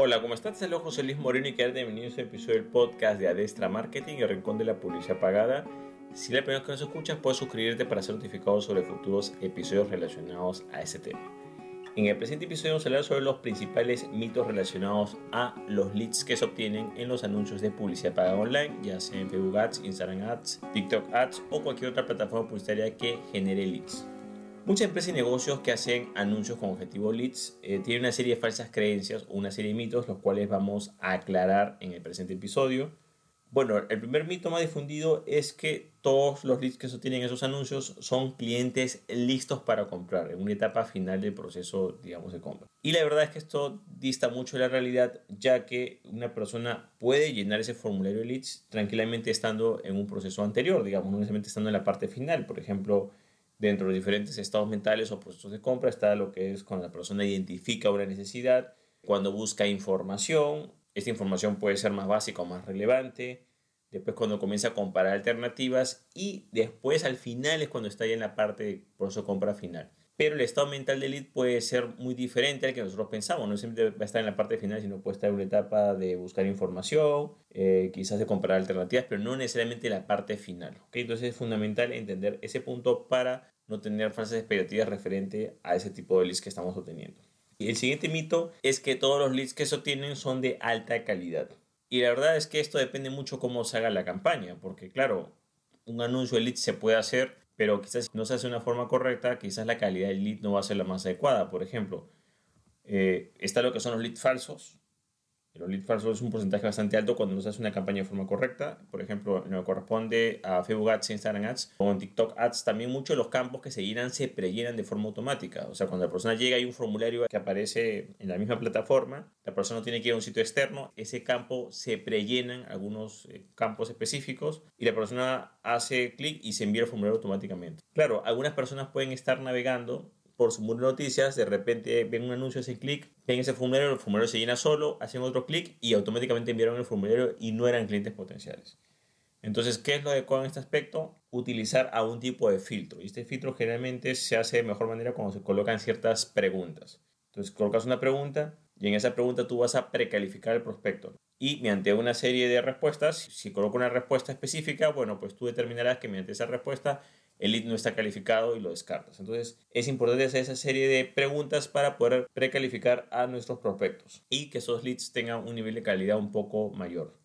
Hola, ¿cómo estás? Saludos José Luis Moreno y que bienvenido a este episodio del podcast de Adestra Marketing y el Rincón de la Publicidad Pagada. Si la primera vez que nos escuchas, puedes suscribirte para ser notificado sobre futuros episodios relacionados a ese tema. En el presente episodio vamos a hablar sobre los principales mitos relacionados a los leads que se obtienen en los anuncios de publicidad pagada online, ya sea en Facebook Ads, Instagram Ads, TikTok Ads o cualquier otra plataforma publicitaria que genere leads. Muchas empresas y negocios que hacen anuncios con objetivo leads eh, tienen una serie de falsas creencias o una serie de mitos, los cuales vamos a aclarar en el presente episodio. Bueno, el primer mito más difundido es que todos los leads que se obtienen en esos anuncios son clientes listos para comprar en una etapa final del proceso, digamos, de compra. Y la verdad es que esto dista mucho de la realidad, ya que una persona puede llenar ese formulario de leads tranquilamente estando en un proceso anterior, digamos, no necesariamente estando en la parte final. Por ejemplo, Dentro de diferentes estados mentales o procesos de compra está lo que es cuando la persona identifica una necesidad, cuando busca información, esta información puede ser más básica o más relevante, después cuando comienza a comparar alternativas y después al final es cuando está ya en la parte de proceso de compra final pero el estado mental del lead puede ser muy diferente al que nosotros pensamos. No siempre va a estar en la parte final, sino puede estar en una etapa de buscar información, eh, quizás de comprar alternativas, pero no necesariamente la parte final. ¿okay? Entonces es fundamental entender ese punto para no tener falsas expectativas referente a ese tipo de leads que estamos obteniendo. Y el siguiente mito es que todos los leads que se obtienen son de alta calidad. Y la verdad es que esto depende mucho cómo se haga la campaña, porque claro, un anuncio de leads se puede hacer pero quizás no se hace de una forma correcta, quizás la calidad del lead no va a ser la más adecuada. Por ejemplo, eh, está lo que son los leads falsos, los leads falsos es un porcentaje bastante alto cuando no se hace una campaña de forma correcta. Por ejemplo, que corresponde a Facebook Ads, Instagram Ads o en TikTok Ads, también muchos de los campos que se llenan se prellenan de forma automática. O sea, cuando la persona llega hay un formulario que aparece en la misma plataforma, la persona tiene que ir a un sitio externo, ese campo se prellenan algunos eh, campos específicos y la persona hace clic y se envía el formulario automáticamente. Claro, algunas personas pueden estar navegando por su muro de noticias, de repente ven un anuncio, ese clic, ven ese formulario, el formulario se llena solo, hacen otro clic y automáticamente enviaron el formulario y no eran clientes potenciales. Entonces, ¿qué es lo adecuado en este aspecto? Utilizar algún tipo de filtro. Y este filtro generalmente se hace de mejor manera cuando se colocan ciertas preguntas. Entonces, colocas una pregunta y en esa pregunta tú vas a precalificar el prospecto. Y mediante una serie de respuestas, si coloco una respuesta específica, bueno, pues tú determinarás que mediante esa respuesta el lead no está calificado y lo descartas. Entonces es importante hacer esa serie de preguntas para poder precalificar a nuestros prospectos y que esos leads tengan un nivel de calidad un poco mayor.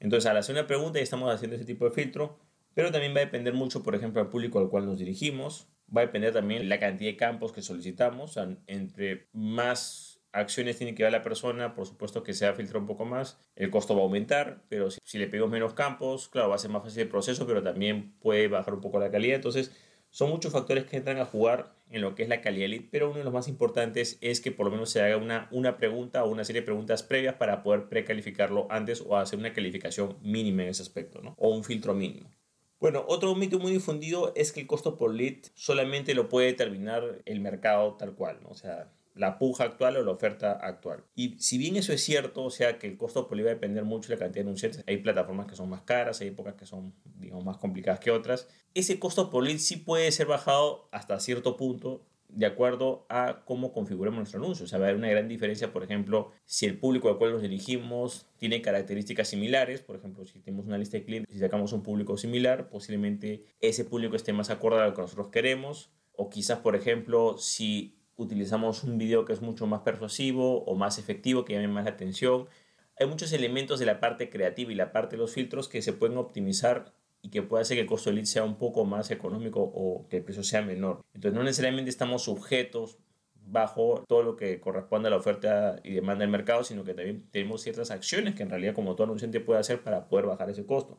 Entonces al hacer una pregunta ya estamos haciendo ese tipo de filtro, pero también va a depender mucho, por ejemplo, al público al cual nos dirigimos, va a depender también la cantidad de campos que solicitamos, entre más acciones tiene que dar la persona, por supuesto que se va a un poco más, el costo va a aumentar, pero si, le pegamos menos campos, claro, va a ser más fácil el proceso, pero también puede bajar un poco la calidad. Entonces, son muchos factores que entran a jugar en lo que es la calidad lead, pero uno de los más importantes es que por lo menos se haga una, una pregunta o una serie de preguntas previas para poder precalificarlo antes o hacer una calificación mínima en ese aspecto, ¿no? O un filtro mínimo. Bueno, otro mito muy difundido es que el costo por lead solamente lo puede determinar el mercado tal cual, ¿no? O sea, la puja actual o la oferta actual. Y si bien eso es cierto, o sea que el costo por va a depender mucho de la cantidad de anunciantes, hay plataformas que son más caras, hay épocas que son digamos, más complicadas que otras, ese costo por lead sí puede ser bajado hasta cierto punto de acuerdo a cómo configuremos nuestro anuncio. O sea, va a haber una gran diferencia, por ejemplo, si el público al cual nos dirigimos tiene características similares, por ejemplo, si tenemos una lista de clientes y sacamos un público similar, posiblemente ese público esté más acorde a lo que nosotros queremos. O quizás, por ejemplo, si utilizamos un video que es mucho más persuasivo o más efectivo, que llame más la atención. Hay muchos elementos de la parte creativa y la parte de los filtros que se pueden optimizar y que puede hacer que el costo de lead sea un poco más económico o que el precio sea menor. Entonces no necesariamente estamos sujetos bajo todo lo que corresponde a la oferta y demanda del mercado, sino que también tenemos ciertas acciones que en realidad como todo anunciante puede hacer para poder bajar ese costo.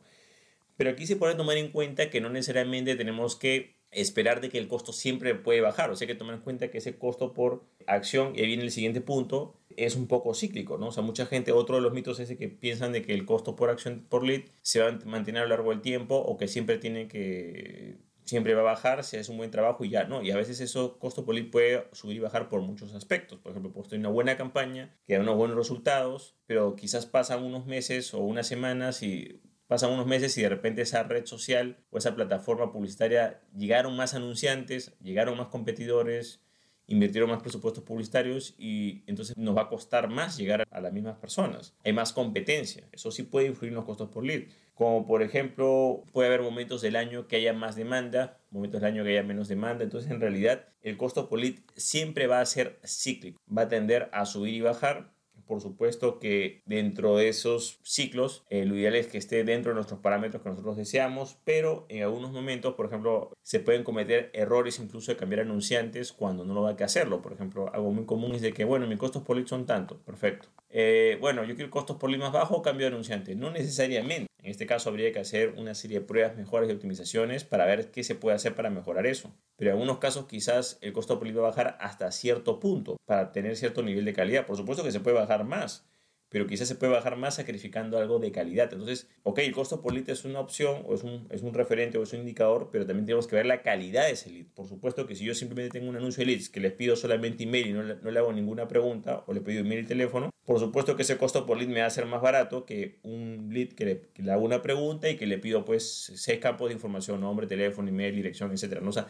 Pero aquí se puede tomar en cuenta que no necesariamente tenemos que esperar de que el costo siempre puede bajar. O sea, hay que tomar en cuenta que ese costo por acción, y ahí viene el siguiente punto, es un poco cíclico, ¿no? O sea, mucha gente, otro de los mitos es que piensan de que el costo por acción por lead se va a mantener a lo largo del tiempo o que siempre tiene que siempre va a bajar si es un buen trabajo y ya no. Y a veces eso costo por lead puede subir y bajar por muchos aspectos. Por ejemplo, puedo tener una buena campaña que da unos buenos resultados, pero quizás pasan unos meses o unas semanas y pasan unos meses y de repente esa red social o esa plataforma publicitaria llegaron más anunciantes, llegaron más competidores invirtieron más presupuestos publicitarios y entonces nos va a costar más llegar a las mismas personas. Hay más competencia, eso sí puede influir en los costos por lead. Como por ejemplo, puede haber momentos del año que haya más demanda, momentos del año que haya menos demanda, entonces en realidad el costo por lead siempre va a ser cíclico, va a tender a subir y bajar por supuesto que dentro de esos ciclos, eh, lo ideal es que esté dentro de nuestros parámetros que nosotros deseamos, pero en algunos momentos, por ejemplo, se pueden cometer errores incluso de cambiar anunciantes cuando no lo hay que hacerlo. Por ejemplo, algo muy común es de que, bueno, mis costos por lead son tanto, perfecto. Eh, bueno, yo quiero costos por lead más bajo, cambio de anunciante. No necesariamente. En este caso habría que hacer una serie de pruebas, mejoras y optimizaciones para ver qué se puede hacer para mejorar eso. Pero en algunos casos quizás el costo por lead va a bajar hasta cierto punto para tener cierto nivel de calidad. Por supuesto que se puede bajar más, pero quizás se puede bajar más sacrificando algo de calidad. Entonces, ok, el costo por lead es una opción o es un, es un referente o es un indicador, pero también tenemos que ver la calidad de ese lead. Por supuesto que si yo simplemente tengo un anuncio de leads que les pido solamente email y no le, no le hago ninguna pregunta o le pido email y teléfono, por supuesto que ese costo por lead me va a ser más barato que un lead que le, hago una pregunta y que le pido pues seis campos de información, nombre, teléfono, email, dirección, etc. ¿no? O sea,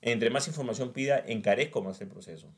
entre más información pida, encarezco más el proceso.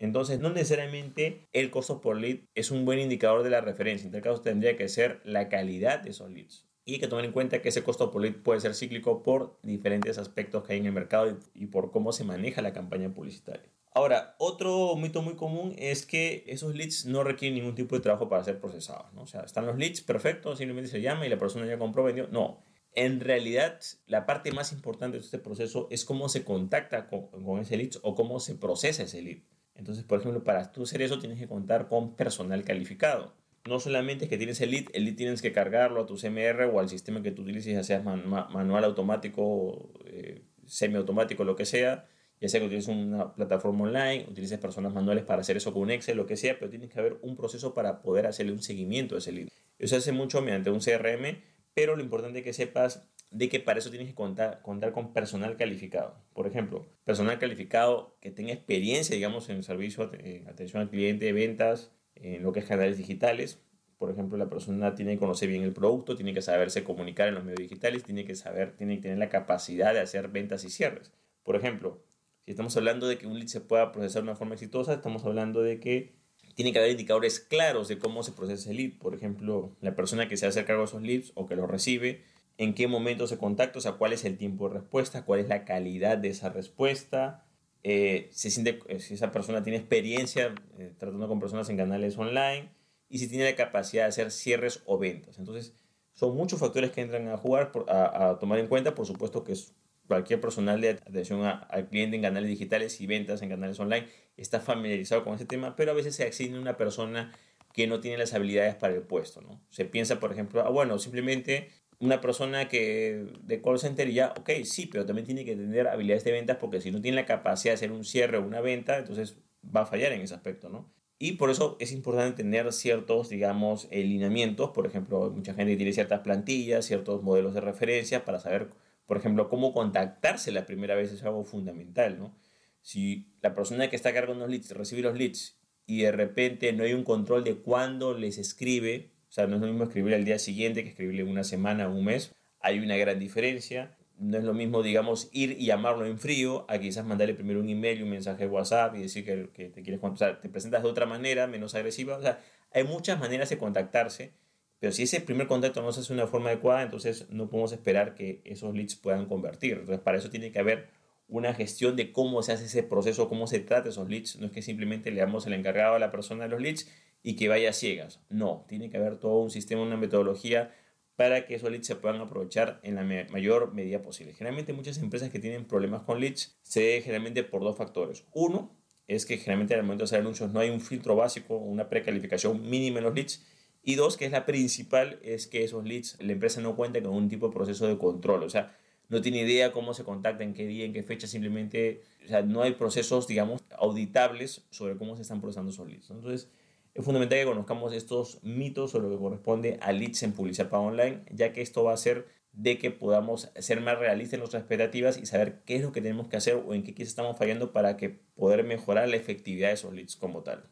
Entonces, no necesariamente el costo por lead es un buen indicador de la referencia. En tal caso, tendría que ser la calidad de esos leads. Y hay que tomar en cuenta que ese costo por lead puede ser cíclico por diferentes aspectos que hay en el mercado y por cómo se maneja la campaña publicitaria. Ahora, otro mito muy común es que esos leads no requieren ningún tipo de trabajo para ser procesados. ¿no? O sea, están los leads, perfecto, simplemente se llama y la persona ya compró, vendió. No, en realidad, la parte más importante de este proceso es cómo se contacta con, con, ese lead o cómo se procesa ese lead. Entonces, por ejemplo, para tú hacer eso tienes que contar con personal calificado. No solamente es que tienes el lead, el lead tienes que cargarlo a tu CMR o al sistema que tú utilices, ya sea manual automático, eh, semiautomático, lo que sea, ya sea que utilices una plataforma online, utilices personas manuales para hacer eso con un Excel, lo que sea, pero tienes que haber un proceso para poder hacerle un seguimiento a ese lead. Eso se hace mucho mediante un CRM, pero lo importante es que sepas de que para eso tienes que contar, contar con personal calificado. Por ejemplo, personal calificado que tenga experiencia, digamos, en servicio, en atención al cliente, ventas, en lo que es canales digitales. Por ejemplo, la persona tiene que conocer bien el producto, tiene que saberse comunicar en los medios digitales, tiene que saber, tiene que tener la capacidad de hacer ventas y cierres. Por ejemplo, si estamos hablando de que un lead se pueda procesar de una forma exitosa, estamos hablando de que tiene que haber indicadores claros de cómo se procesa el lead. Por ejemplo, la persona que se hace cargo de esos leads o que los recibe en qué momento se contacta, o sea, cuál es el tiempo de respuesta, cuál es la calidad de esa respuesta, eh, si, siente, eh, si esa persona tiene experiencia eh, tratando con personas en canales online y si tiene la capacidad de hacer cierres o ventas. Entonces, son muchos factores que entran a jugar, a, tomar en cuenta, por supuesto que es cualquier personal de atención al cliente en canales digitales y ventas en canales online está familiarizado con ese tema, pero a veces se accede a una persona que no tiene las habilidades para el puesto, ¿no? Se piensa, por ejemplo, ah, bueno, simplemente una persona que de call center ya, ok, sí, pero también tiene que tener habilidades de ventas porque si no tiene la capacidad de hacer un cierre o una venta, entonces va a fallar en ese aspecto, ¿no? Y por eso es importante tener ciertos, digamos, lineamientos. Por ejemplo, mucha gente tiene ciertas plantillas, ciertos modelos de referencia para saber, por ejemplo, cómo contactarse la primera vez es algo fundamental, ¿no? Si la persona que está cargando los leads recibe los leads y de repente no hay un control de cuándo les escribe, o sea, no es lo mismo escribirle al día siguiente que escribirle una semana o un mes. Hay una gran diferencia. No es lo mismo, digamos, ir y llamarlo en frío a quizás mandarle primero un email, un mensaje de WhatsApp y decir que, que te quieres contactar. O sea, te presentas de otra manera, menos agresiva. O sea, hay muchas maneras de contactarse. Pero si ese primer contacto no se hace de una forma adecuada, entonces no podemos esperar que esos leads puedan convertir. Entonces, para eso tiene que haber una gestión de cómo se hace ese proceso, cómo se trata esos leads. No es que simplemente le damos el encargado a la persona de los leads y que vaya ciegas. No, tiene que haber todo un sistema, una metodología para que esos leads se puedan aprovechar en la mayor medida posible. Generalmente muchas empresas que tienen problemas con leads se deben generalmente por dos factores. Uno es que generalmente al momento de hacer anuncios no hay un filtro básico, una precalificación mínima en los leads. Y dos, que es la principal, es que esos leads, la empresa no cuenta con un tipo de proceso de control. O sea, no tiene idea cómo se contacta, en qué día, en qué fecha, simplemente, o sea, no hay procesos, digamos, auditables sobre cómo se están procesando esos leads. Entonces, es fundamental que conozcamos estos mitos o lo que corresponde a leads en publicidad para online, ya que esto va a hacer de que podamos ser más realistas en nuestras expectativas y saber qué es lo que tenemos que hacer o en qué quizás estamos fallando para que poder mejorar la efectividad de esos leads como tal.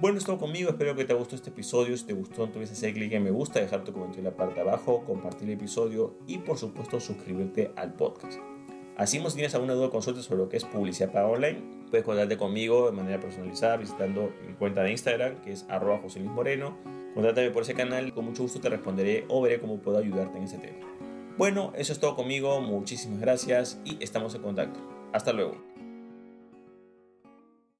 Bueno, es todo conmigo, espero que te gustó este episodio. Si te gustó, entonces hacer clic en me gusta, dejar tu comentario en la parte de abajo, compartir el episodio y por supuesto suscribirte al podcast. Así, si tienes alguna duda o consulta sobre lo que es publicidad paga online, puedes contactarte conmigo de manera personalizada visitando mi cuenta de Instagram, que es arroba José Luis Moreno. Contáctame por ese canal y con mucho gusto te responderé o veré cómo puedo ayudarte en ese tema. Bueno, eso es todo conmigo, muchísimas gracias y estamos en contacto. Hasta luego.